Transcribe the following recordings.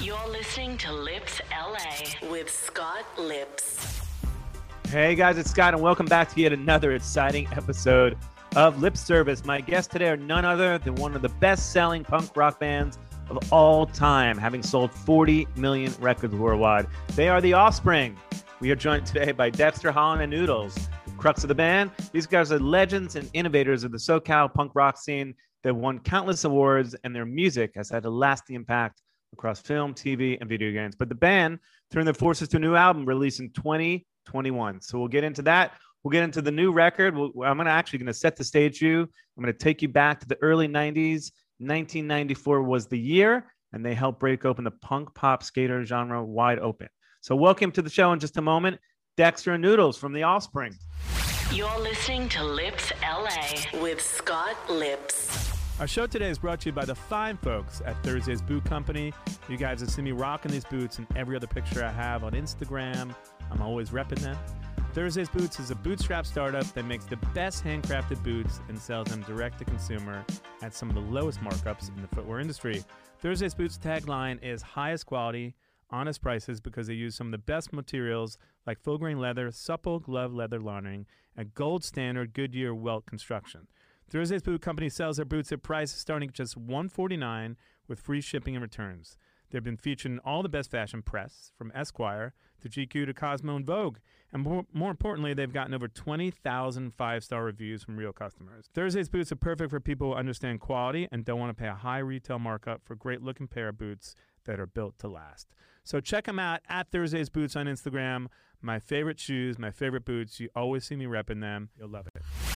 You're listening to Lipps LA with Scott Lipps. Hey guys, it's Scott, and welcome back to yet another exciting episode of Lipps Service. My guests today are none other than one of the best selling punk rock bands of all time, having sold 40 million records worldwide. They are The Offspring. We are joined today by Dexter Holland and Noodles, crux of the band. These guys are legends and innovators of the SoCal punk rock scene They've won countless awards, and their music has had a lasting impact across film, TV, and video games. But the band turned their forces to a new album released in 2021. So we'll get into that. We'll get into the new record. We'll, I'm gonna actually gonna set the stage for you. I'm gonna take you back to the early 90s. 1994 was the year, and they helped break open the punk pop skater genre wide open. So welcome to the show in just a moment, Dexter and Noodles from The Offspring. You're listening to Lipps LA with Scott Lipps. Our show today is brought to you by the fine folks at Thursday's Boot Company. You guys have seen me rocking these boots in every other picture I have on Instagram. I'm always repping them. Thursday's Boots is a bootstrap startup that makes the best handcrafted boots and sells them direct to consumer at some of the lowest markups in the footwear industry. Thursday's Boots tagline is highest quality, honest prices because they use some of the best materials like full grain leather, supple glove leather lining, and gold standard Goodyear welt construction. Thursday's Boot Company sells their boots at prices starting at just 149 with free shipping and returns. They've been featured in all the best fashion press, from Esquire to GQ to Cosmo and Vogue. And more, more importantly, they've gotten over 20,000 five star reviews from real customers. Thursday's boots are perfect for people who understand quality and don't want to pay a high retail markup for great looking pair of boots that are built to last. So check them out at Thursday's Boots on Instagram. My favorite shoes, my favorite boots. You always see me repping them. You'll love it.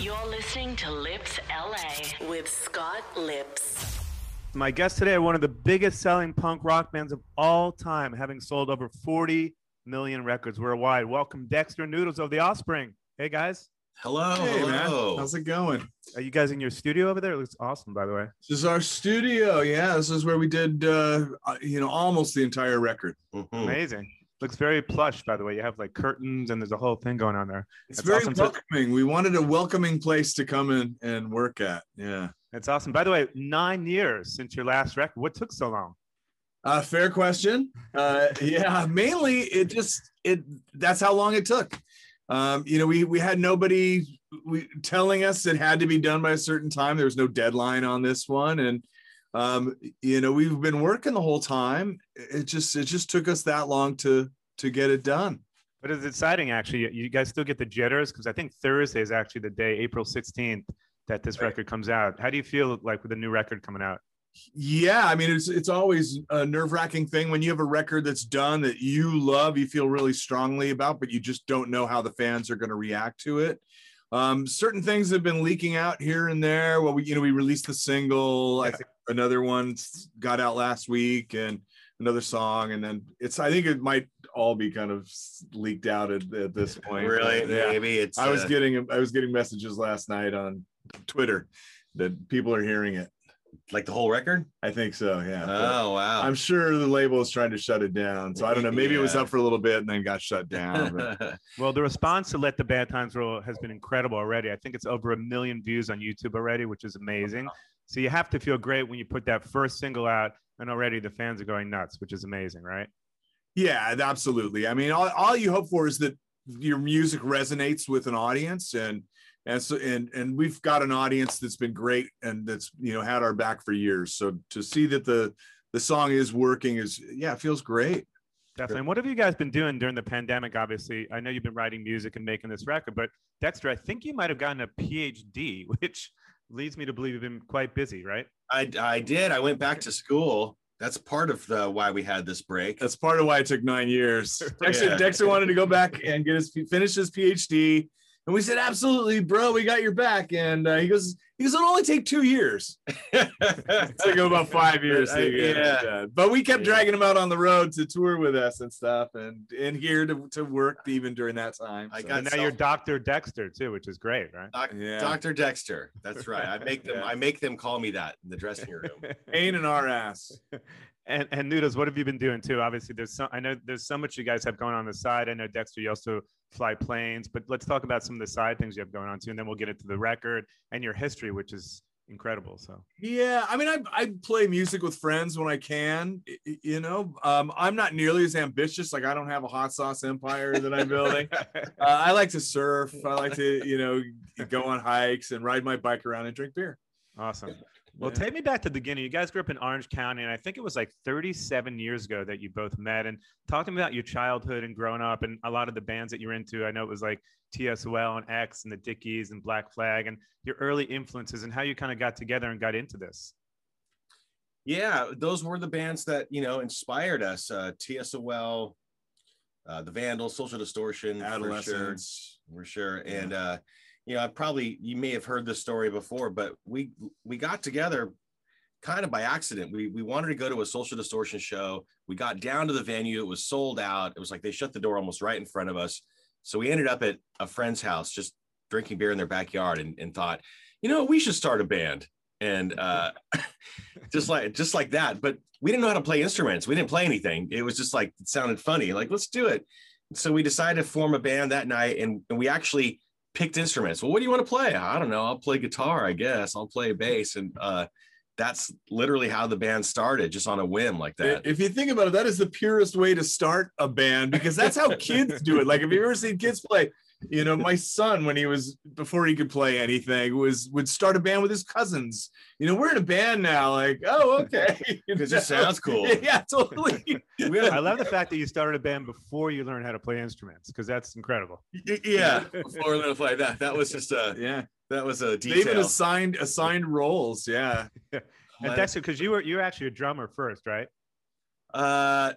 You're listening to Lipps LA with Scott Lipps. My guests today are one of the biggest selling punk rock bands of all time, having sold over 40 million records worldwide. Welcome, Dexter Noodles of The Offspring. Hey, guys. Hello, Hey, man. How's it going? Are you guys in your studio over there? It looks awesome, by the way. This is our studio. Yeah, this is where we did, uh, uh, you know, almost the entire record. Mhm. Amazing. Looks very plush, by the way. You have like curtains and there's a whole thing going on there. It's That's very awesome. So- welcoming. We wanted a welcoming place to come in and work at. Yeah. That's awesome. By the way, nine years since your last record. What took so long? Uh, fair question. Uh, yeah, mainly it just it that's how long it took. Um, you know, we we had nobody we telling us it had to be done by a certain time. There was no deadline on this one, and um, you know, we've been working the whole time. It just it just took us that long to to get it done. But it's exciting, actually. You- guys still get the jitters because I think Thursday is actually the day, April 16th, that this record comes out. How do you feel like with the new record coming out? Yeah, I mean, it's it's always a nerve wracking thing when you have a record that's done that you love, you feel really strongly about, but you just don't know how the fans are going to react to it. Um, certain things have been leaking out here and there. Well, we you know we released the single. I think another one got out last week, and another song, and then it's. I think it might all be kind of leaked out at, at this point. Really? Yeah. Maybe it's. I was uh, getting I was getting messages last night on Twitter that people are hearing it. like the whole record. I think so. Yeah. But- Oh wow! I'm sure the label is trying to shut it down. So I don't know. Maybe it was up for a little bit and then got shut down. But Well, the response to Let the Bad Times Roll has been incredible already. I think it's over a million views on YouTube already, which is amazing. So you have to feel great when you put that first single out, and already the fans are going nuts, which is amazing, right? yeah, absolutely. I mean, all, all you hope for is that your music resonates with an audience and and so and and we've got an audience that's been great and that's you know had our back for years. So to see that the the song is working is yeah, it feels great. Definitely. And what have you guys been doing during the pandemic? Obviously, I know you've been writing music and making this record, but Dexter, I think you might have gotten a PhD, which leads me to believe you've been quite busy, right? I, I did. I went back to school. That's part of the why we had this break. That's part of why it took nine years. Dexter, Yeah. Dexter wanted to go back and get his finish his PhD, and we said, "Absolutely, bro, we got your back." And uh, he goes, "He goes, it'll only take two years." It took him about five years. to get Yeah. but we kept Yeah. dragging him out on the road to tour with us and stuff, and and here to, to work even during that time. I so. got now self- you're Dr. Dexter too, which is great, right? Doc- Yeah. Dr. Dexter. That's right. I make them. Yeah. I make them call me that in the dressing room. pain in our ass. And and Noodles, what have you been doing too? Obviously, there's some. I know there's so much you guys have going on the side. I know Dexter, you also fly planes, but let's talk about some of the side things you have going on too, and then we'll get into the record and your history, which is incredible. So Yeah, I mean, I, I play music with friends when I can. You know, um, I'm not nearly as ambitious. Like, I don't have a hot sauce empire that I'm building. uh, I like to surf. I like to, you know, go on hikes and ride my bike around and drink beer. awesome. Well, Yeah. take me back to the beginning. You guys grew up in Orange County, and I think it was like 37 years ago that you both met. And talk to me about your childhood and growing up, and a lot of the bands that you're into. I know it was like TSOL and X and the Dickies and Black Flag, and your early influences and how you kind of got together and got into this. yeah, those were the bands that you know inspired us. Uh, TSOL, uh, the Vandals, Social Distortion, for sure. Adolescents. for sure. And uh, you know, I probably you may have heard this story before, but we we got together kind of by accident. We we wanted to go to a social distortion show. We got down to the venue, it was sold out. It was like they shut the door almost right in front of us. So we ended up at a friend's house just drinking beer in their backyard and, and thought, you know, we should start a band. And uh just like just like that. But we didn't know how to play instruments. We didn't play anything. It was just like it sounded funny. Like, let's do it. So we decided to form a band that night and, and we actually picked instruments. Well, what do you want to play? I don't know. I'll play guitar, I guess. I'll play bass. And uh, that's literally how the band started, just on a whim like that. If you think about it, that is the purest way to start a band because that's how kids do it. Like, have you ever seen kids play? You know, my son, when he was before he could play anything, was would start a band with his cousins. You know, we're in a band now. Like, oh, okay. You It just sounds cool. Yeah, totally. We I love the fact that you started a band before you learned how to play instruments because that's incredible. yeah, before we play that, that was just a yeah. that was a detail. They even assigned assigned roles. Yeah. And But- Dexter, because you were you were actually a drummer first, right? Uh,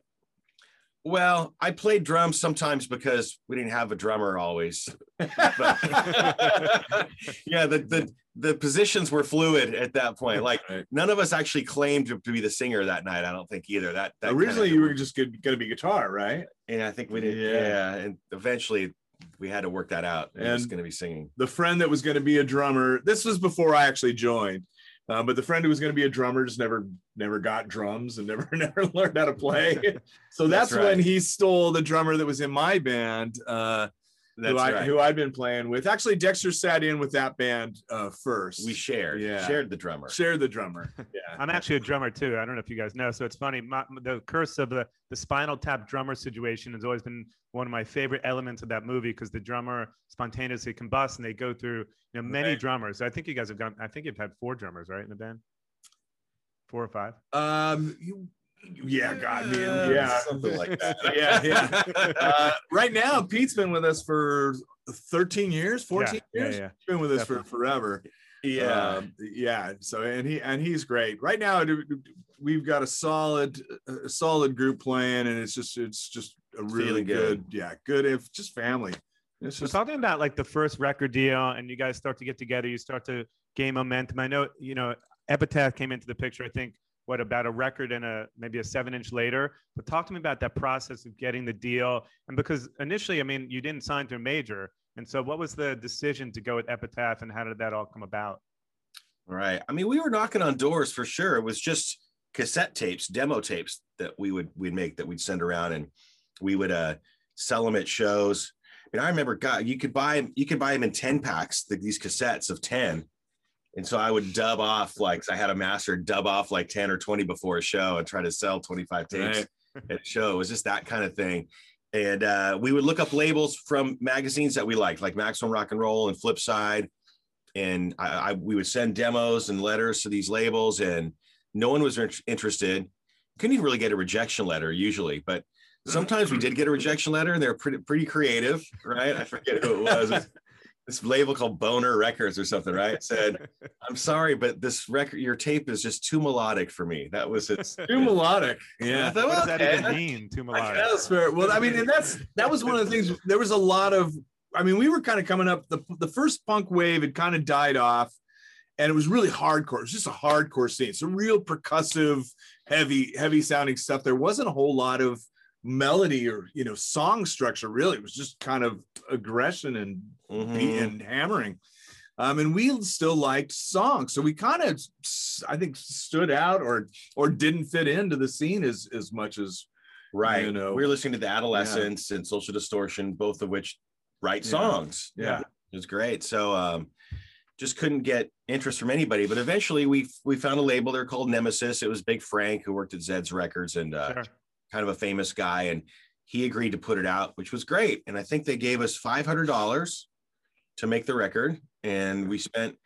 well, I played drums sometimes because we didn't have a drummer always. But yeah, the, the the positions were fluid at that point. Like Right. none of us actually claimed to, to be the singer that night. I don't think either. That, that Originally, you were just going to be guitar, right? and I think we did. Yeah. Yeah. and eventually we had to work that out. Was And- going to be singing. the friend that was going to be a drummer. This was before I actually joined, uh, but the friend who was going to be a drummer just never never got drums and never never learned how to play. so that's, That's when he stole the drummer that was in my band, uh, That's who I right. who I'd been playing with. Actually, Dexter sat in with that band uh, first. we shared. Yeah. Shared the drummer. shared the drummer. Yeah, I'm actually a drummer too. I don't know if you guys know. So it's funny. My, the curse of the the Spinal Tap drummer situation has always been one of my favorite elements of that movie because the drummer spontaneously combusts and they go through you know many Right. drummers. I think you guys have gone. I think you've had four drummers right in the band, four or five. um, you, yeah, God, man, Uh, yeah, something like that. yeah, yeah. Uh, right now, Pete's been with us for 13 years, 14 yeah, years. yeah. He's been with us Definitely. for forever. yeah. Um, yeah. So and he and he's great. Right now we've got a solid a solid group playing and it's just it's just a really good. good. yeah, good if just family. It's So just talking about like the first record deal, and you guys start to get together, you start to gain momentum. I know, you know, Epitaph came into the picture. I think what about a record and a maybe a seven inch later. But talk to me about that process of getting the deal, and because initially, I mean, you didn't sign to a major, and so what was the decision to go with Epitaph, and how did that all come about? Right. I mean, we were knocking on doors for sure. It was just cassette tapes, demo tapes that we would we'd make that we'd send around, and we would uh, sell them at shows. And I remember, God, you could buy you could buy them in ten packs, the, these cassettes of ten. And so I would dub off like I had a master dub off like ten or twenty before a show and try to sell twenty five tapes Right. at a show. It was just that kind of thing. And uh, we would look up labels from magazines that we liked, like Maximum Rock and Roll and Flipside. And I, I we would send demos and letters to these labels, and no one was interested. couldn't even really get a rejection letter usually, but sometimes we did get a rejection letter and they're pretty pretty creative, right? I forget who it was. It was this label called Boner Records or something, right? Said, I'm sorry, but this record, your tape is just too melodic for me. That was its Too melodic. I Yeah. thought, What does well, that okay, even that- mean? Too I melodic. guess fair. Well, I mean, and that's that was one of the things. There was a lot of. I mean, we were kind of coming up. The the first punk wave had kind of died off, and it was really hardcore. It was just a hardcore scene. Some real percussive, heavy, heavy sounding stuff. There wasn't a whole lot of melody or you know song structure. Really, it was just kind of aggression and Mhm. beat and hammering. Um, and we still liked songs, so we kind of, I think, stood out or or didn't fit into the scene as as much as Right. you know. we were listening to the Adolescents and Social Distortion, both of which write Yeah. songs. yeah. It was great. So um, just couldn't get interest from anybody. But eventually we we found a label. They're called Nemesis. It was Big Frank who worked at Zed's Records and uh, Sure. Kind of a famous guy. And he agreed to put it out, which was great. And I think they gave us five hundred dollars to make the record, and we spent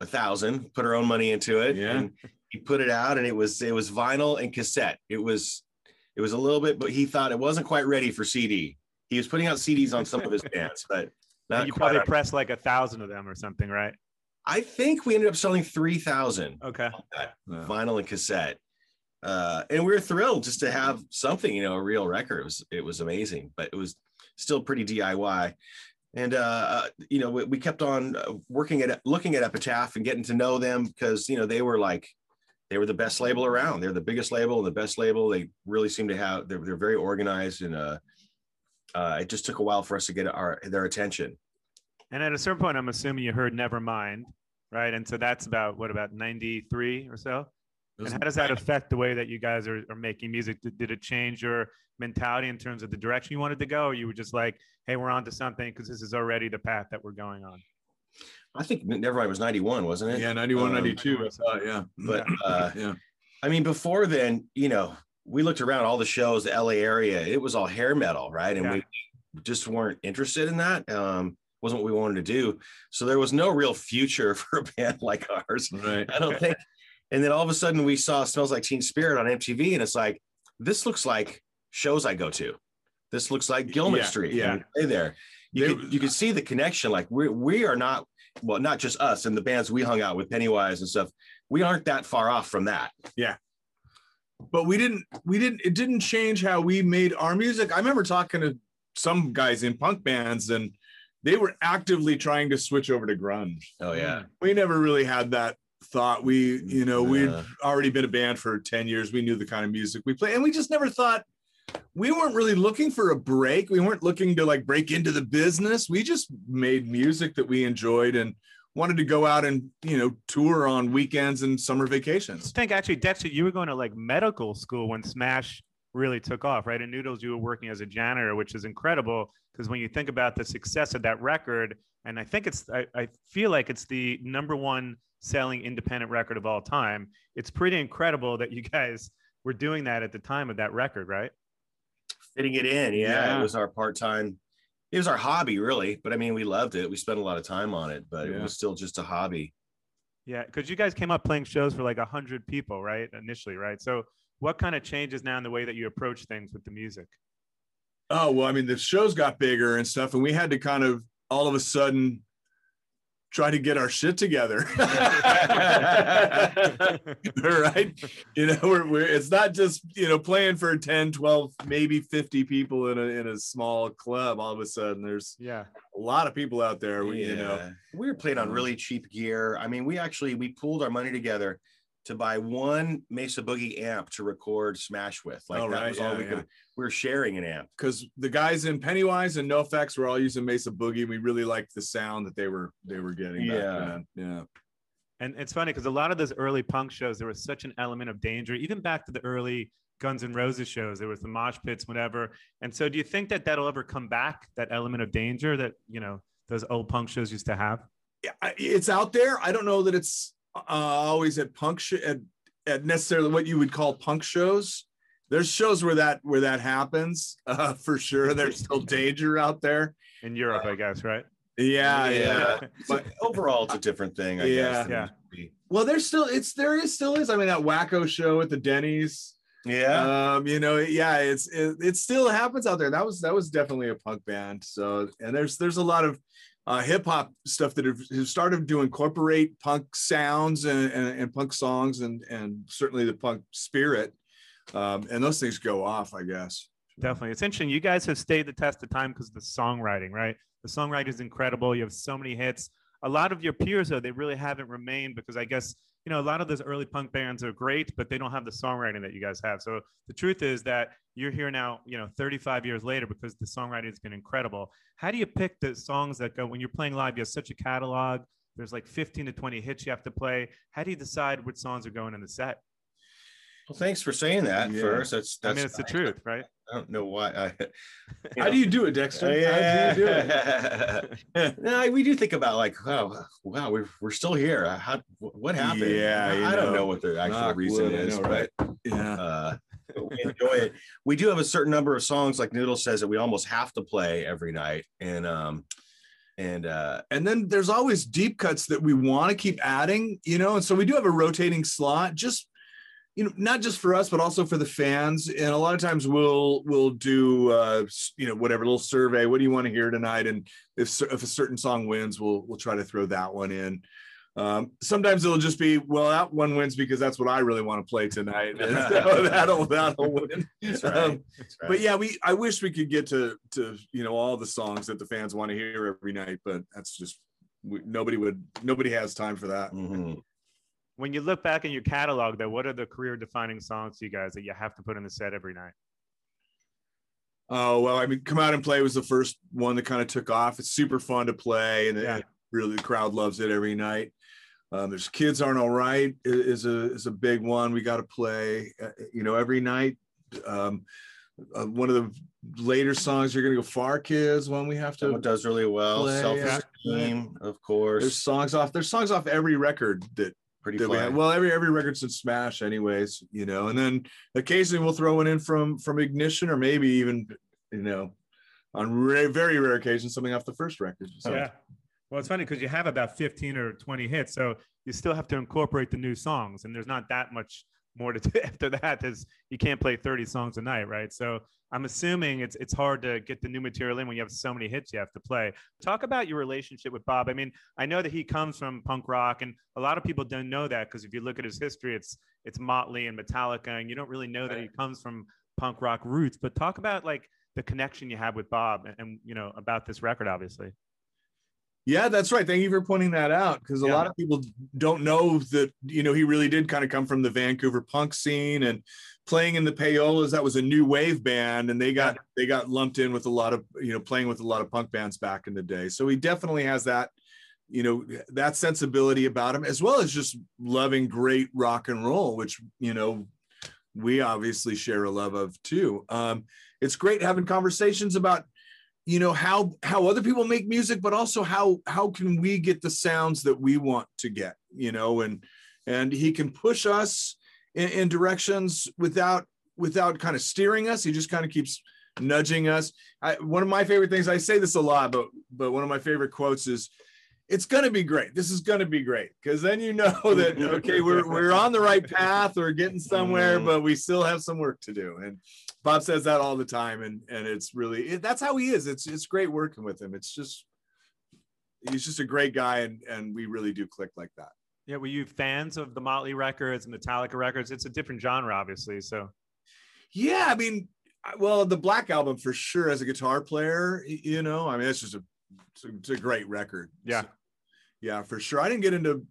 a thousand, put our own money into it. Yeah. And he put it out, and it was it was vinyl and cassette. It was it was a little bit, but he thought it wasn't quite ready for CD. He was putting out CDs on some of his bands, but not you probably pressed like a thousand of them or something, right? I think we ended up selling 3,000 Okay. Yeah. vinyl and cassette. Uh, and we were thrilled just to have something, you know, a real record. It was, it was amazing, but it was still pretty DIY. And, uh, uh, you know, we, we kept on uh, working at, looking at Epitaph and getting to know them because, you know, they were like, they were the best label around. They're the biggest label and the best label. They really seem to have, they're, they're very organized and, uh, uh, it just took a while for us to get our, their attention. And at a certain point, I'm assuming you heard Nevermind, right? And so that's about what about 93 or so? And how does that affect the way that you guys are, are making music? Did, did it change your mentality in terms of the direction you wanted to go? Or you were just like, hey, we're on to something because this is already the path that we're going on. I think Nevermind was 91, wasn't it? Yeah, 91, Um, 92. I thought, yeah. But, uh, yeah. I mean, before then, you know, we looked around all the shows, the LA area, it was all hair metal, right? And Yeah. we just weren't interested in that. Um, wasn't what we wanted to do. So there was no real future for a band like ours. Right. I don't think. And then all of a sudden we saw Smells Like Teen Spirit on MTV, and it's like, this looks like shows I go to. This looks like Gilman Yeah, Street. yeah. and we play there. You They- could you could see the connection. Like we we are not well, not just us and the bands we hung out with, Pennywise and stuff. We aren't that far off from that. Yeah. But we didn't we didn't it didn't change how we made our music i remember talking to some guys in punk bands and they were actively trying to switch over to grunge Oh yeah. Hmm. we never really had that thought we you know we'd already been a band for 10 years. We knew the kind of music we play and we just never thought we weren't really looking for a break. We weren't looking to like break into the business. We just made music that we enjoyed and wanted to go out and you know tour on weekends and summer vacations. I vacations think actually, Dexter, you were going to like medical school when Smash really took off, right? In Noodles, you were working as a janitor, which is incredible because when you think about the success of that record, and I think it's, I, I feel like it's the number one selling independent record of all time. It's pretty incredible that you guys were doing that at the time of that record, right? fitting it in. Yeah, Yeah. it was our part time. It was our hobby, really. But I mean, we loved it. We spent a lot of time on it, but it was still just a hobby. Yeah, because you guys came up playing shows for like a hundred people, right? Initially, right? So, what kind of changes now in the way that you approach things with the music? Oh well, I mean, the shows got bigger and stuff, and we had to kind of all of a sudden try to get our shit together. right? You know, we're, we're it's not just, you know, playing for 10, 12, maybe 50 people in a in a small club. All of a sudden, there's yeah, a lot of people out there, we- you know. We were playing on mm. really cheap gear. I mean, we actually we pooled our money together to buy one Mesa Boogie amp to record Smash with. Like Oh, that right. was all Yeah, we could. We were sharing an amp. Because the guys in Pennywise and NoFX were all using Mesa Boogie. We really liked the sound that they were they were getting. back Yeah. then. Yeah. And it's funny because a lot of those early punk shows, there was such an element of danger, even back to the early Guns N' Roses shows. There was the mosh pits, whatever. And so, do you think that that'll ever come back? That element of danger that you know those old punk shows used to have. yeah, it's out there. I don't know that it's uh, always at punk sh- at, at necessarily what you would call punk shows. There's shows where that where that happens uh, for sure. There's still danger out there. in Europe, I guess, right? Yeah, yeah. But overall, it's a different thing. I Yeah. guess. Yeah. used to be. Well, there's still it's there is still is. I mean, that wacko show at the Denny's. Yeah. um you know yeah it's it, it still happens out there that was that was definitely a punk band so and there's there's a lot of uh, hip hop stuff that have, have started to incorporate punk sounds and, and, and punk songs and and certainly the punk spirit um, and those things go off i guess Definitely. It's interesting. You guys have stayed the test of time because the songwriting, right? The songwriting is incredible. You have so many hits. A lot of your peers, though, they really haven't remained because I guess, you know, a lot of those early punk bands are great, but they don't have the songwriting that you guys have. So the truth is that you're here now, you know, 35 years later because the songwriting has been incredible. How do you pick the songs that go when you're playing live? You have such a catalog. There's like 15 to 20 hits you have to play. How do you decide which songs are going in the set? Well, thanks for saying that Yeah. first. That's, that's I mean, it's the truth, right? I don't know why. I, how do you do it dexter how do you do it yeah. no, we do think about like, wow, wow, we're, we're still here. How, what happened? Yeah, I, I don't know. know what the actual Knock reason wood, is, know, right? but yeah uh, we enjoy it. We do have a certain number of songs, like Noodle says, that we almost have to play every night, and um, and uh, and then there's always deep cuts that we want to keep adding you know and so we do have a rotating slot just you know not just for us but also for the fans and a lot of times we'll we'll do uh you know whatever little survey what do you want to hear tonight and if if a certain song wins we'll we'll try to throw that one in um sometimes it'll just be well that one wins because that's what i really want to play tonight and so that'll that'll win that's right. Um, that's right. but yeah, we I wish we could get to to you know all the songs that the fans want to hear every night, but that's just we, nobody would nobody has time for that. Mhm. When you look back in your catalog, though, what are the career defining songs to you guys that you have to put in the set every night? Oh well, I mean, come out and play was the first one that kind of took off. It's super fun to play, and Yeah. it, really the crowd loves it every night. Um, there's kids aren't all right is a is a big one we got to play uh, you know every night. Um, uh, one of the later songs you're gonna go far kids one we have to Someone does really well. Self-esteem, of course there's songs off there's songs off every record that Pretty that we fun. have. Well, every every record's in Smash, anyways, you know. And then occasionally we'll throw one in from from Ignition, or maybe even, you know, on rare, very rare occasions, something off the first record. So, Yeah. Well, it's funny because you have about 15 or 20 hits. So you still have to incorporate the new songs. And there's not that much more to do after that. There's, you can't play 30 songs a night, right? So I'm assuming it's it's hard to get the new material in when you have so many hits you have to play. Talk about your relationship with Bob. I mean, I know that he comes from punk rock, and a lot of people don't know that because if you look at his history, it's it's Motley and Metallica, and you don't really know that he comes from punk rock roots. But talk about like the connection you have with Bob, and, and you know about this record, obviously. Yeah, that's right. Thank you for pointing that out because a Yeah. lot of people don't know that you know he really did kind of come from the Vancouver punk scene and playing in the Payolas. That was a new wave band, and they got they got lumped in with a lot of you know playing with a lot of punk bands back in the day. So he definitely has that you know that sensibility about him, as well as just loving great rock and roll, which you know we obviously share a love of too. Um, it's great having conversations about you know how how other people make music but also how how can we get the sounds that we want to get you know and and he can push us in, in directions without without kind of steering us. He just kind of keeps nudging us. I, one of my favorite things i say this a lot but but one of my favorite quotes is it's going to be great. This is going to be great. Because then you know that okay we're we're on the right path or getting somewhere Mhm. but we still have some work to do. And Bob says that all the time, and and it's really it, that's how he is. It's it's great working with him. It's just he's just a great guy, and and we really do click like that. Yeah, were you fans of the Motley records, and Metallica records? It's a different genre, obviously. So Yeah, I mean, well, the Black album for sure as a guitar player, you know, I mean, it's just a it's a, it's a great record. Yeah. So, yeah, for sure. I didn't get into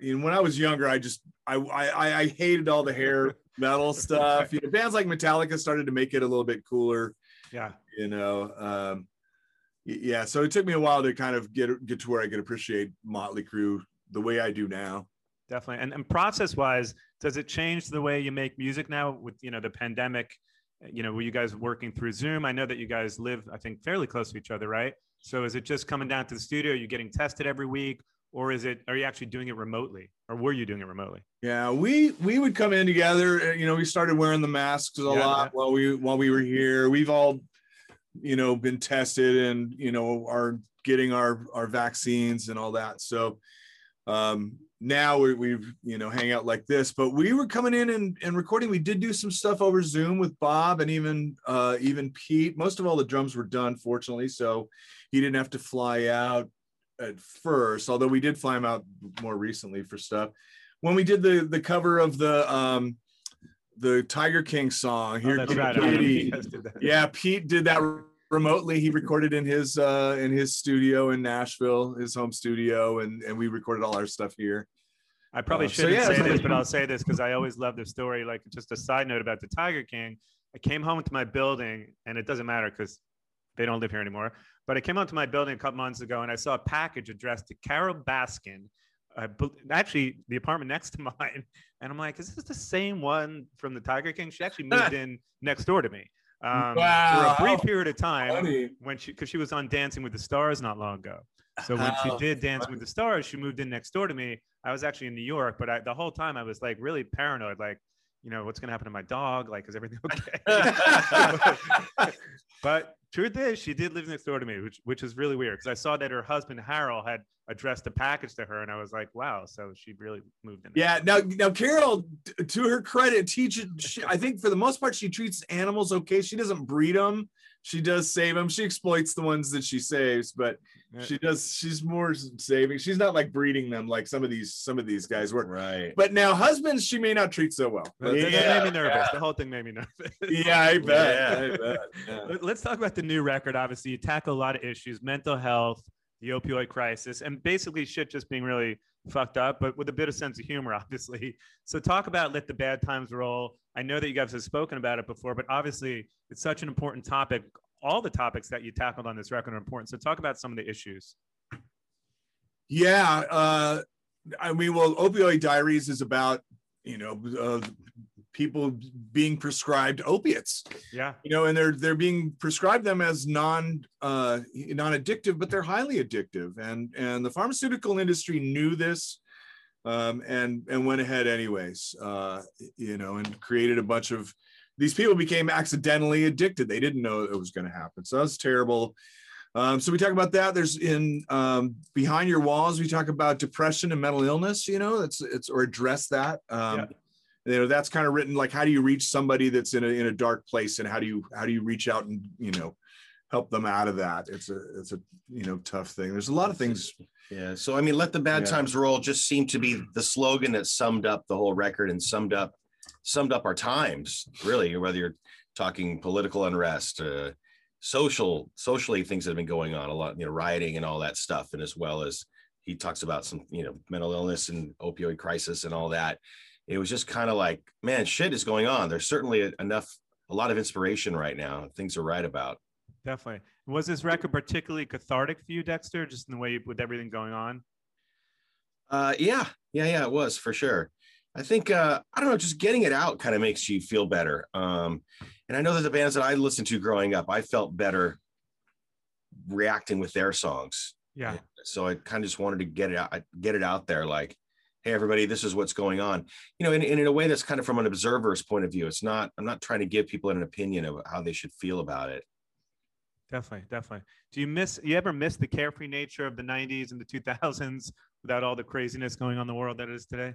you know, when I was younger, I just I I I hated all the hair metal stuff. You know, bands like Metallica started to make it a little bit cooler. yeah, you know um yeah so it took me a while to kind of get get to where i could appreciate motley crue the way i do now definitely. And and process wise, does it change the way you make music now with you know the pandemic? You know, were you guys working through Zoom? I know that you guys live, I think, fairly close to each other, right? So is it just coming down to the studio? Are you getting tested every week, or is it? Are you actually doing it remotely, or were you doing it remotely? yeah we we would come in together uh, you know we started wearing the masks a Yeah, lot yeah. while we while we were here we've all you know been tested and you know are getting our our vaccines and all that so um now we, we've you know hang out like this but we were coming in and, and recording we did do some stuff over zoom with bob and even uh even pete most of all the drums were done fortunately so he didn't have to fly out at first although we did fly him out more recently for stuff when we did the the cover of the um the tiger king song Oh, here that's Come right. I remember Kitty. you guys did that. yeah pete did that remotely he recorded in his uh in his studio in nashville his home studio and and we recorded all our stuff here I probably Uh, shouldn't yeah, say so- this, but I'll say this because I always love the story. Like just a side note about the Tiger King. I came home to my building, and it doesn't matter because they don't live here anymore. But I came onto my building a couple months ago, and I saw a package addressed to Carole Baskin. Bel actually, the apartment next to mine, and I'm like, "Is this the same one from the Tiger King?" She actually moved in next door to me um, Wow. for a brief period of time Funny. when she because she was on Dancing with the Stars not long ago. So when she Oh, did Dancing with the Stars, she moved in next door to me. I was actually in New York, but I, the whole time I was like really paranoid, like, you know, what's gonna happen to my dog? Like, is everything okay? but truth is, she did live next door to me, which which is really weird because I saw that her husband Harold had addressed a package to her, and I was like, wow, so she really moved in. Yeah. Now, now Carole, to her credit, teaches. She, I think for the most part, she treats animals okay. She doesn't breed them. She does save them. She exploits the ones that she saves, but she does. She's more saving. She's not like breeding them like some of these some of these guys work. Right. But now husbands, she may not treat so well. That, that yeah, made me nervous. The whole thing made me nervous. yeah, I bet. Yeah. I bet. Yeah. Let's talk about the new record. Obviously, you tackle a lot of issues: mental health, the opioid crisis, and basically shit just being really fucked up, but with a bit of sense of humor, obviously. So, talk about let the bad times roll. I know that you guys have spoken about it before, but obviously, it's such an important topic. All the topics that you tackled on this record are important. So, talk about some of the issues. Yeah, uh, I mean, well, opioid diaries is about you know uh, people being prescribed opiates, Yeah, you know, and they're they're being prescribed them as non uh, non addictive, but they're highly addictive, and and the pharmaceutical industry knew this. Um, and and went ahead anyways, uh, you know, and created a bunch of these people became accidentally addicted. They didn't know it was going to happen. So that's terrible. Um, so we talk about that. There's in um, behind your walls. We talk about depression and mental illness. You know, it's it's or address that. Um, Yeah. You know, that's kind of written like how do you reach somebody that's in a in a dark place, and how do you how do you reach out and you know help them out of that? It's a it's a you know tough thing. There's a lot of things. Yeah. So I mean, let the bad Yeah. times roll just seemed to be the slogan that summed up the whole record and summed up summed up our times, really, whether you're talking political unrest, uh, social, socially things that have been going on, a lot, you know, rioting and all that stuff. And as well as he talks about some, you know, mental illness and opioid crisis and all that. It was just kind of like, man, shit is going on. There's certainly enough, a lot of inspiration right now. Things to write about. definitely. Was this record particularly cathartic for you, Dexter, just in the way you, with everything going on? Uh, yeah, yeah, yeah, it was for sure. I think uh, I don't know, just getting it out kind of makes you feel better. Um, and I know that the bands that I listened to growing up, I felt better reacting with their songs. Yeah. So I kind of just wanted to get it out, get it out there, like, hey, everybody, this is what's going on. You know, and, and in a way that's kind of from an observer's point of view. It's not. I'm not trying to give people an opinion of how they should feel about it. Definitely, definitely. Do you miss you ever miss the carefree nature of the 90s and the 2000s without all the craziness going on in the world that it is today?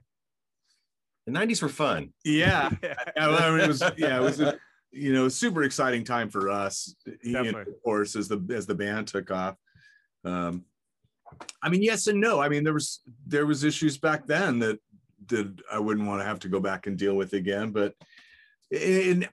The '90s were fun. Yeah, yeah, I mean, it was yeah, it was a you know super exciting time for us. you know, Definitely. of course, as the as the band took off. Um, I mean, yes and no. I mean, there was there was issues back then that that I wouldn't want to have to go back and deal with again. But and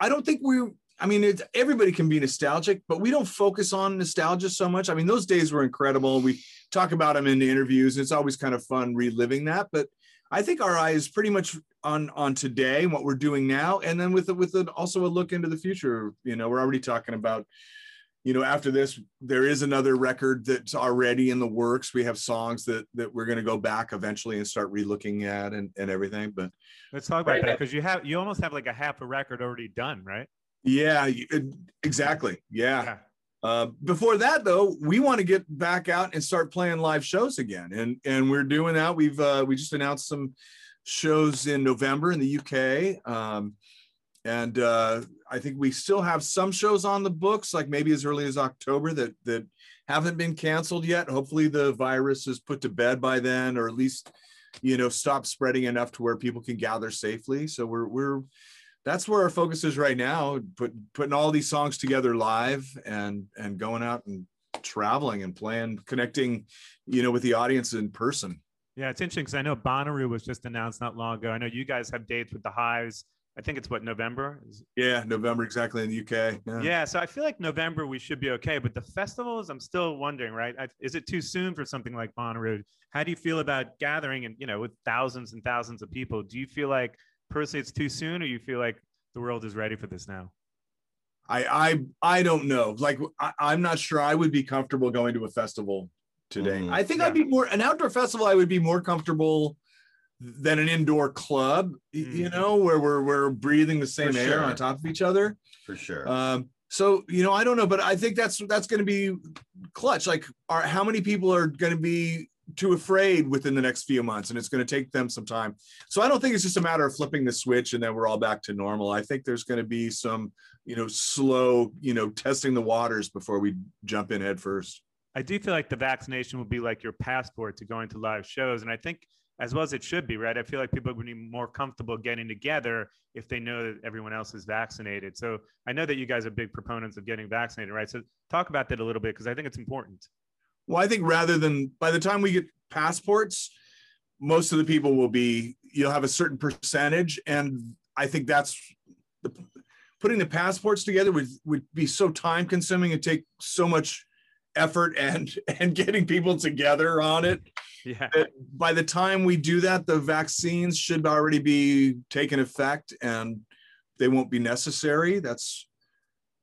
I don't think we. I mean, it's, everybody can be nostalgic, but we don't focus on nostalgia so much. I mean, those days were incredible. We talk about them in the interviews. And it's always kind of fun reliving that. But I think our eye is pretty much on on today and what we're doing now, and then with with an, also a look into the future. You know, we're already talking about. You know, after this, there is another record that's already in the works. We have songs that that we're going to go back eventually and start relooking at and and everything. But Let's talk about Right. that because you have you almost have like a half a record already done, right? yeah, exactly. Yeah. Yeah. Uh, before that, though, we want to get back out and start playing live shows again, and and we're doing that. We've uh, we just announced some shows in November in the UK, um, and uh, I think we still have some shows on the books, like maybe as early as October that that haven't been canceled yet. Hopefully, the virus is put to bed by then, or at least you know stop spreading enough to where people can gather safely. So we're we're that's where our focus is right now, put, putting all these songs together live and and going out and traveling and playing, connecting, you know, with the audience in person. Yeah, it's interesting because I know Bonnaroo was just announced not long ago. I know you guys have dates with the Hives. I think it's what November. Yeah, November exactly in the UK. Yeah. yeah. so I feel like November we should be okay, but the festivals, I'm still wondering, right? Is it too soon for something like Bonnaroo? How do you feel about gathering and you know with thousands and thousands of people? Do you feel like personally it's too soon, or you feel like the world is ready for this now? I I I don't know. Like I, am not sure I would be comfortable going to a festival today. Mm, I think yeah. I'd be more an outdoor festival. I would be more comfortable than an indoor club. Mm. You know, where we're we're breathing the same for air sure. on top of each other. For sure. Um, so you know, I don't know, but I think that's that's going to be clutch. Like, are how many people are going to be too afraid within the next few months and it's going to take them some time so i don't think it's just a matter of flipping the switch and then we're all back to normal i think there's going to be some you know slow you know testing the waters before we jump in head first i do feel like the vaccination will be like your passport to going to live shows and i think as well as it should be right i feel like people would be more comfortable getting together if they know that everyone else is vaccinated so i know that you guys are big proponents of getting vaccinated right so talk about that a little bit because i think it's important well, I think rather than by the time we get passports, most of the people will be, you'll have a certain percentage. And I think that's the, putting the passports together would, would be so time consuming and take so much effort and, and getting people together on it. Yeah. By the time we do that, the vaccines should already be taken effect and they won't be necessary. That's,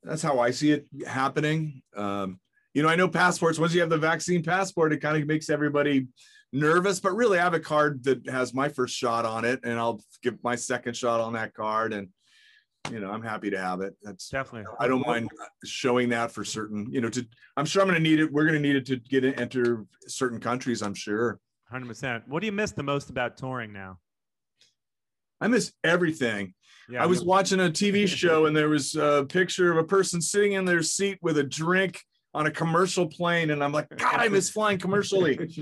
that's how I see it happening. Um, you know, I know passports, once you have the vaccine passport, it kind of makes everybody nervous, but really I have a card that has my first shot on it and I'll give my second shot on that card. And, you know, I'm happy to have it. That's definitely, I don't mind showing that for certain, you know, to, I'm sure I'm going to need it. We're going to need it to get it, enter certain countries. I'm sure. 100%. What do you miss the most about touring now? I miss everything. Yeah, I was watching a TV show and there was a picture of a person sitting in their seat with a drink on a commercial plane and i'm like god i miss flying commercially right.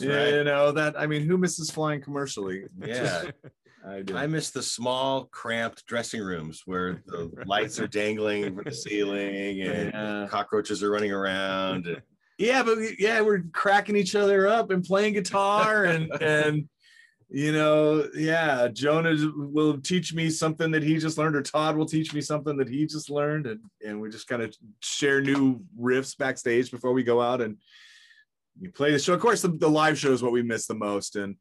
you know that i mean who misses flying commercially yeah I, do. I miss the small cramped dressing rooms where the lights are dangling from the ceiling and yeah. cockroaches are running around yeah but yeah we're cracking each other up and playing guitar and and you know, yeah, Jonah will teach me something that he just learned, or Todd will teach me something that he just learned, and and we just kind of share new riffs backstage before we go out and you play the show. Of course, the, the live show is what we miss the most, and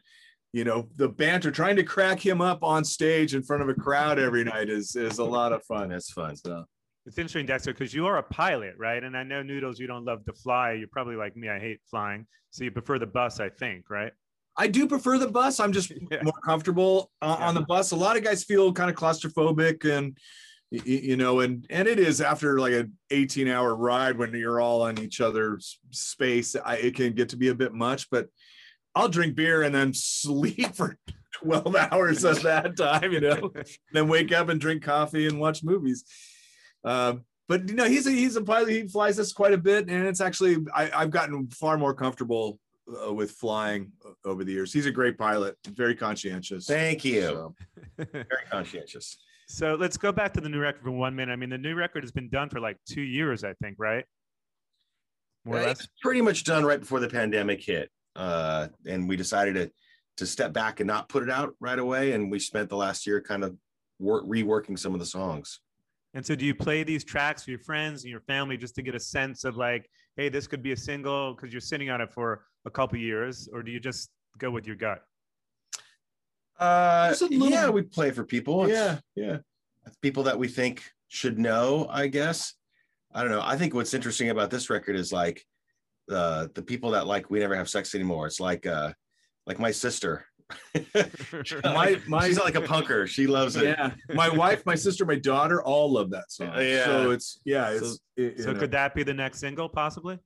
you know, the banter, trying to crack him up on stage in front of a crowd every night is is a lot of fun. It's fun. So. It's interesting, Dexter, because you are a pilot, right? And I know Noodles, you don't love to fly. You're probably like me. I hate flying, so you prefer the bus, I think, right? I do prefer the bus. I'm just yeah. more comfortable uh, yeah. on the bus. A lot of guys feel kind of claustrophobic and you know and and it is after like an 18 hour ride when you're all on each other's space I, it can get to be a bit much but i'll drink beer and then sleep for 12 hours of that time you know then wake up and drink coffee and watch movies um, but you know he's a he's a pilot he flies us quite a bit and it's actually I, i've gotten far more comfortable uh, with flying over the years. He's a great pilot, very conscientious. Thank you. So. very conscientious. So let's go back to the new record for one minute. I mean, the new record has been done for like two years, I think, right? More or less. It's pretty much done right before the pandemic hit, uh, and we decided to to step back and not put it out right away. And we spent the last year kind of work, reworking some of the songs. And so, do you play these tracks for your friends and your family just to get a sense of like, hey, this could be a single because you're sitting on it for a couple years, or do you just go with your gut? Uh, little, yeah, we play for people. It's, yeah, yeah, people that we think should know. I guess. I don't know. I think what's interesting about this record is like the uh, the people that like we never have sex anymore. It's like uh like my sister. my my she's like a punker. She loves it. Yeah. My wife, my sister, my daughter all love that song. Yeah. So it's yeah. It's so, it, so could that be the next single possibly?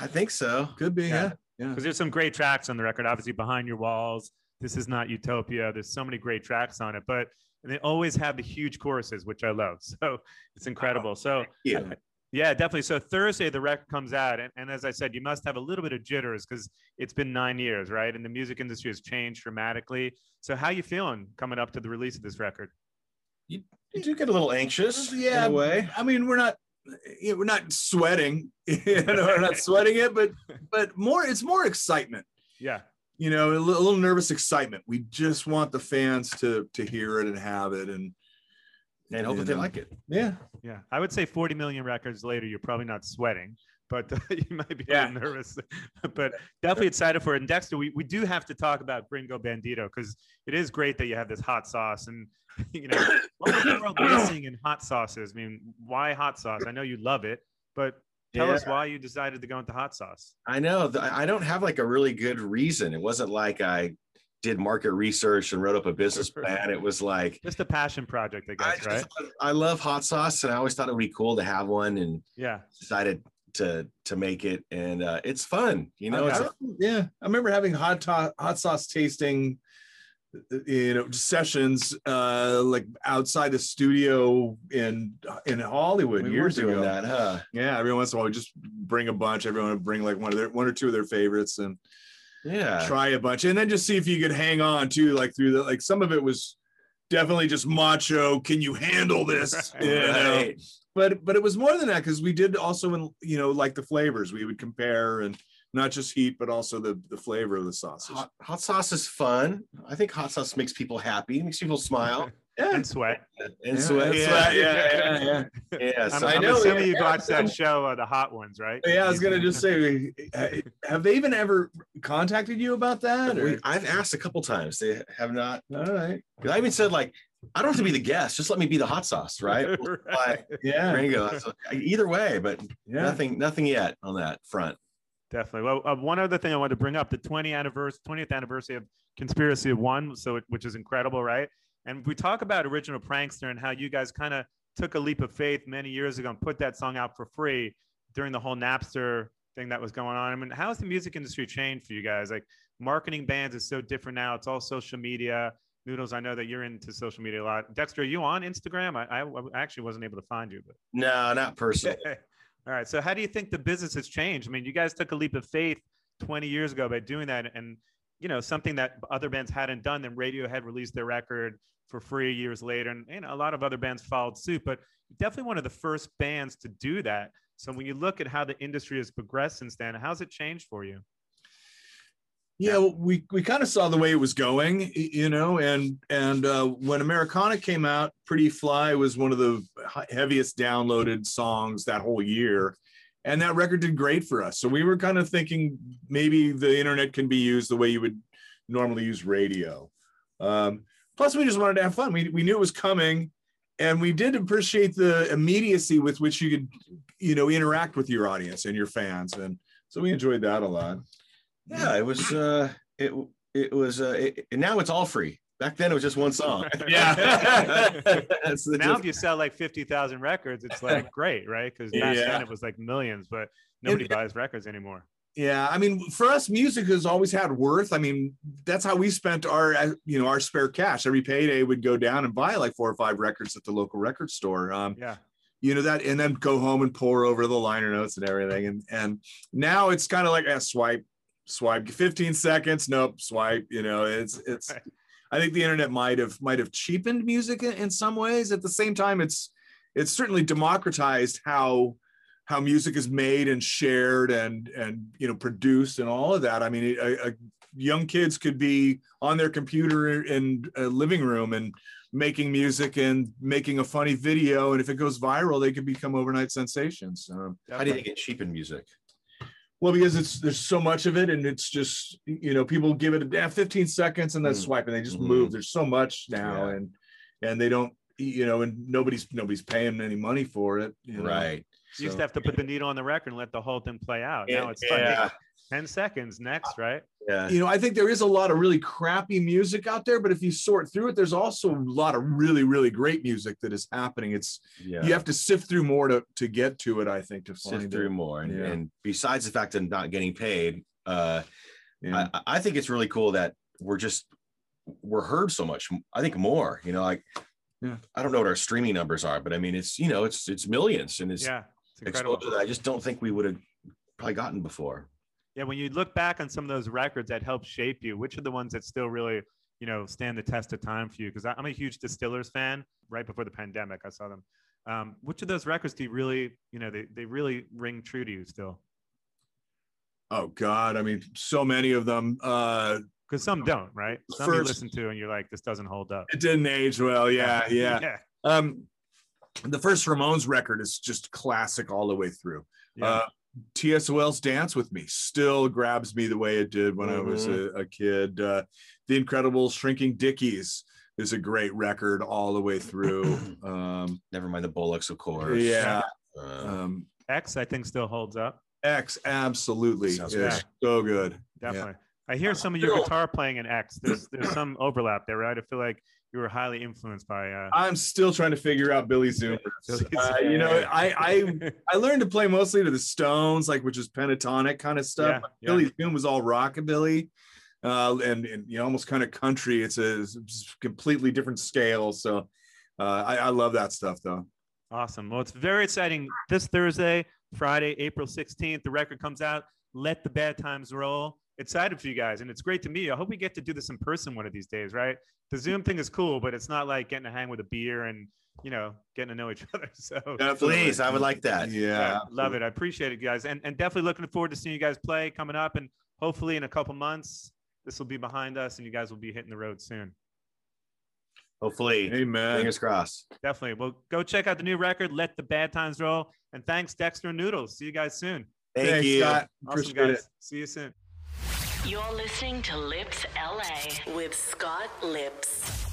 I think so. Could be. Yeah. Yeah. Because there's some great tracks on the record. Obviously, behind your walls. This is not utopia. There's so many great tracks on it. But and they always have the huge choruses, which I love. So it's incredible. So Yeah. Yeah, definitely. So Thursday the record comes out, and, and as I said, you must have a little bit of jitters because it's been nine years, right? And the music industry has changed dramatically. So how you feeling coming up to the release of this record? You do get a little anxious, yeah, in a way. I mean, we're not you know, we're not sweating, you know, we're not sweating it, but but more it's more excitement. Yeah, You know, a a little nervous excitement. We just want the fans to to hear it and have it, and And hope that they like it. yeah, yeah. I would say 40 million records later, you're probably not sweating, but you might be a Yeah. little nervous. but definitely excited for it. And Dexter, we, we do have to talk about Gringo Bandito because it is great that you have this hot sauce and you know what was the world missing in hot sauces? I mean, why hot sauce? I know you love it, but tell us why you decided to go into hot sauce. I know. I don't have like a really good reason. It wasn't like I did market research and wrote up a business plan. It was like Just a passion project, I I, guess, right? just, I love hot sauce, and I always thought it would be cool to have one, and Yeah. decided to to make it, and uh, it's fun. You know, I it's don't- yeah. I remember having hot to- hot sauce tasting, you know, sessions uh like outside the studio in in Hollywood we were years doing ago. that, huh? Yeah, every once in a while we just bring a bunch. Everyone would bring like one of their one or two of their favorites and Yeah. try a bunch, and then just see if you could hang on to like through the like some of it was definitely just macho. Can you handle this? You know? Right. But but it was more than that because we did also in you know like the flavors we would compare and not just heat but also the the flavor of the sauces. Hot, hot sauce is fun. I think hot sauce makes people happy, makes people smile Yeah, And sweat. and sweat. Yeah, right. yeah, yeah, yeah. yeah. I'm, so- I'm I know, assuming yeah, you yeah. watched that show, uh, The Hot Ones, right? Yeah, I was gonna just say, have they even ever contacted you about that? Or? I've asked a couple times. They have not. All right, 'cause I even said like, I don't have to be the guest. Just let me be the hot sauce, right? Like, yeah, Gringo. So, either way, but yeah. nothing, nothing yet on that front. Definitely. Well, uh, one other thing I wanted to bring up: the 20 anniversary, 20th anniversary of Conspiracy of One, so it, which is incredible, right? And we talk about original prankster and how you guys kind of took a leap of faith many years ago and put that song out for free during the whole Napster thing that was going on. I mean, how has the music industry changed for you guys? Like marketing bands is so different now. It's all social media. Noodles, I know that you're into social media a lot. Dexter, are you on Instagram? I, I, I actually wasn't able to find you, but No, not personally. all right. So how do you think the business has changed? I mean, you guys took a leap of faith 20 years ago by doing that and you know, something that other bands hadn't done. Then Radiohead released their record for free years later. And you know, a lot of other bands followed suit, but definitely one of the first bands to do that. So when you look at how the industry has progressed since then, how's it changed for you? Yeah, we we kind of saw the way it was going, you know, and and uh, when Americana came out, "Pretty Fly" was one of the heaviest downloaded songs that whole year, and that record did great for us. So we were kind of thinking maybe the internet can be used the way you would normally use radio. Um, plus, we just wanted to have fun. We we knew it was coming, and we did appreciate the immediacy with which you could, you know, interact with your audience and your fans, and so we enjoyed that a lot. Yeah, it was. uh It it was. uh it, and Now it's all free. Back then it was just one song. Yeah. That's the now, diff- if you sell like 50,000 records, it's like great, right? Because back Yeah. then it was like millions, but nobody And- buys records anymore. Yeah, I mean, for us, music has always had worth. I mean, that's how we spent our, uh, you know, our spare cash. Every payday would go down and buy like four or five records at the local record store. Um, Yeah. you know that, and then go home and pore over the liner notes and everything. And and now it's kind of like a swipe, swipe, 15 seconds, nope, swipe. You know, it's it's. Right. I think the internet might have might have cheapened music in, in some ways. At the same time, it's it's certainly democratized how how music is made and shared and and you know produced and all of that. I mean, a, a young kids could be on their computer in a living room and making music and making a funny video, and if it goes viral, they could become overnight sensations. Um, How do you think it cheapened music? Well, because it's there's so much of it, and it's just you know people give it a yeah, 15 seconds and then Mm. swipe, and they just Mhm. move. There's so much now, Yeah. and and they don't you know, and nobody's nobody's paying any money for it. you know. Right. You used to have to put the needle on the record and let the whole thing play out. Now it's fun. yeah. 10 seconds next, right? Yeah. you know, I think there is a lot of really crappy music out there, but if you sort through it, there's also a lot of really, really great music that is happening. It's Yeah. you have to sift through more to to get to it. I think to find sift through it. more. And, Yeah. and besides the fact of not getting paid, uh, Yeah. I, I think it's really cool that we're just we're heard so much. I think more. You know, like Yeah. I don't know what our streaming numbers are, but I mean, it's you know, it's it's millions and it's Yeah, it's incredible. exposure that I just don't think we would have probably gotten before. Yeah, when you look back on some of those records that helped shape you, which are the ones that still really, you know, stand the test of time for you? Because I'm a huge Distillers fan. Right before the pandemic, I saw them. Um, which of those records do you really, you know, they, they really ring true to you still? Oh God, I mean, so many of them. Uh, Because some don't, right? Some you listen to and you're like, this doesn't hold up. it didn't age well. Yeah, yeah. yeah, Um, the first Ramones record is just classic all the way through. yeah. Uh, TSOL's Dance with Me still grabs me the way it did when I was a, a kid. Uh, the Incredible Shrinking Dickies is a great record all the way through. Um, Never mind the Bollocks, of course. yeah. Uh, Um, X, I think, still holds up. X absolutely Sounds is great. so good. Definitely. I hear some of your guitar playing in X. There's there's some overlap there, right? I feel like you were highly influenced by. Uh, I'm still trying to figure out Billy Zoomer. Uh, you know, I, I I learned to play mostly to the Stones, like which is pentatonic kind of stuff. Yeah. Billy Zoom was all rockabilly, uh, and, and you know, almost kind of country. It's a, it's a completely different scale. So uh, I, I love that stuff, though. Awesome. Well, it's very exciting. This Thursday, Friday, April 16th, the record comes out. Let the bad times roll. Excited for you guys. And it's great to meet you. I hope we get to do this in person one of these days, right? The Zoom thing is cool, but it's not like getting to hang with a beer and, you know, getting to know each other. So, please, I would like that. Yeah, love it. I appreciate it, guys. And, and definitely looking forward to seeing you guys play coming up. And hopefully in a couple months, this will be behind us and you guys will be hitting the road soon. Hopefully, Amen. fingers crossed. Definitely. Well, go check out the new record, Let the Bad Times Roll. And thanks, Dexter and Noodles. See you guys soon. Thank Thanks, you. Scott. Awesome, Appreciate guys. it. See you soon. You're listening to Lipps LA with Scott Lipps.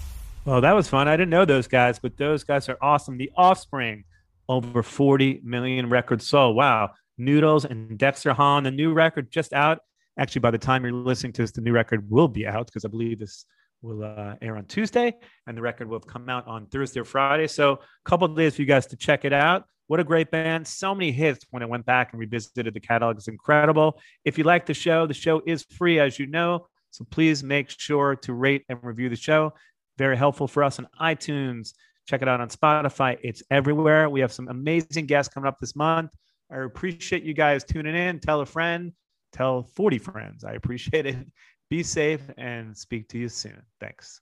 Well, that was fun. I didn't know those guys, but those guys are awesome. The Offspring, over 40 million records sold. Wow. Noodles and Dexter Hahn, the new record just out. Actually, by the time you're listening to this, the new record will be out because I believe this will uh, air on Tuesday and the record will have come out on Thursday or Friday. So, a couple days for you guys to check it out. What a great band. So many hits when I went back and revisited the catalog. It's incredible. If you like the show, the show is free, as you know. So please make sure to rate and review the show. Very helpful for us on iTunes. Check it out on Spotify. It's everywhere. We have some amazing guests coming up this month. I appreciate you guys tuning in. Tell a friend, tell 40 friends. I appreciate it. Be safe and speak to you soon. Thanks.